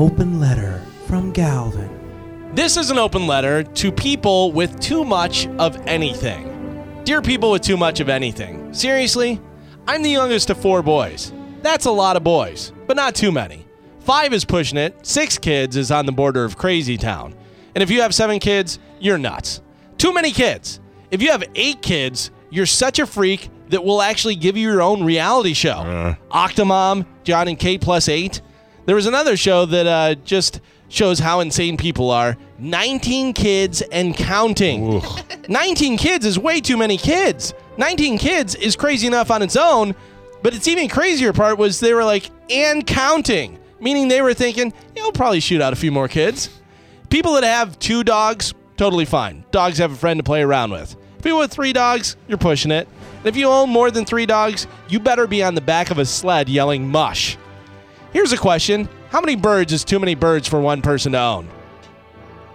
open letter from Galvin. This is an open letter to people with too much of anything. Dear people with too much of anything, seriously, I'm the youngest of four boys. That's a lot of boys, but not too many. Five is pushing it, six kids is on the border of crazy town. And if you have seven kids, you're nuts. Too many kids. If you have eight kids, you're such a freak that we'll actually give you your own reality show. Uh. Octomom, John and Kate plus eight. There was another show that uh, just shows how insane people are. 19 kids and counting. 19 kids is way too many kids. 19 kids is crazy enough on its own, but its even crazier part was they were like, and counting, meaning they were thinking, yeah, we'll probably shoot out a few more kids. People that have two dogs, totally fine. Dogs have a friend to play around with. People with three dogs, you're pushing it. And if you own more than three dogs, you better be on the back of a sled yelling mush. Here's a question How many birds is too many birds for one person to own?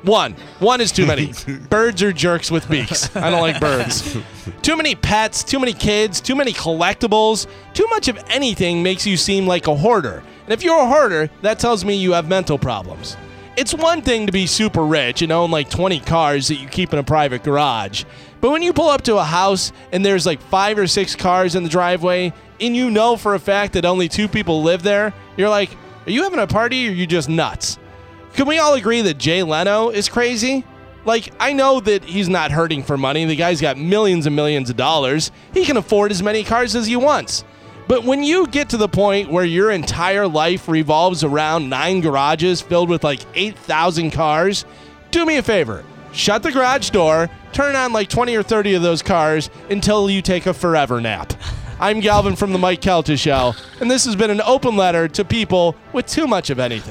One. One is too many. birds are jerks with beaks. I don't like birds. too many pets, too many kids, too many collectibles. Too much of anything makes you seem like a hoarder. And if you're a hoarder, that tells me you have mental problems. It's one thing to be super rich and own like 20 cars that you keep in a private garage. But when you pull up to a house and there's like five or six cars in the driveway, and you know for a fact that only two people live there, you're like, are you having a party or are you just nuts? Can we all agree that Jay Leno is crazy? Like, I know that he's not hurting for money. The guy's got millions and millions of dollars. He can afford as many cars as he wants. But when you get to the point where your entire life revolves around nine garages filled with like 8,000 cars, do me a favor. Shut the garage door, turn on like 20 or 30 of those cars until you take a forever nap. I'm Galvin from The Mike Calta Show, and this has been an open letter to people with too much of anything.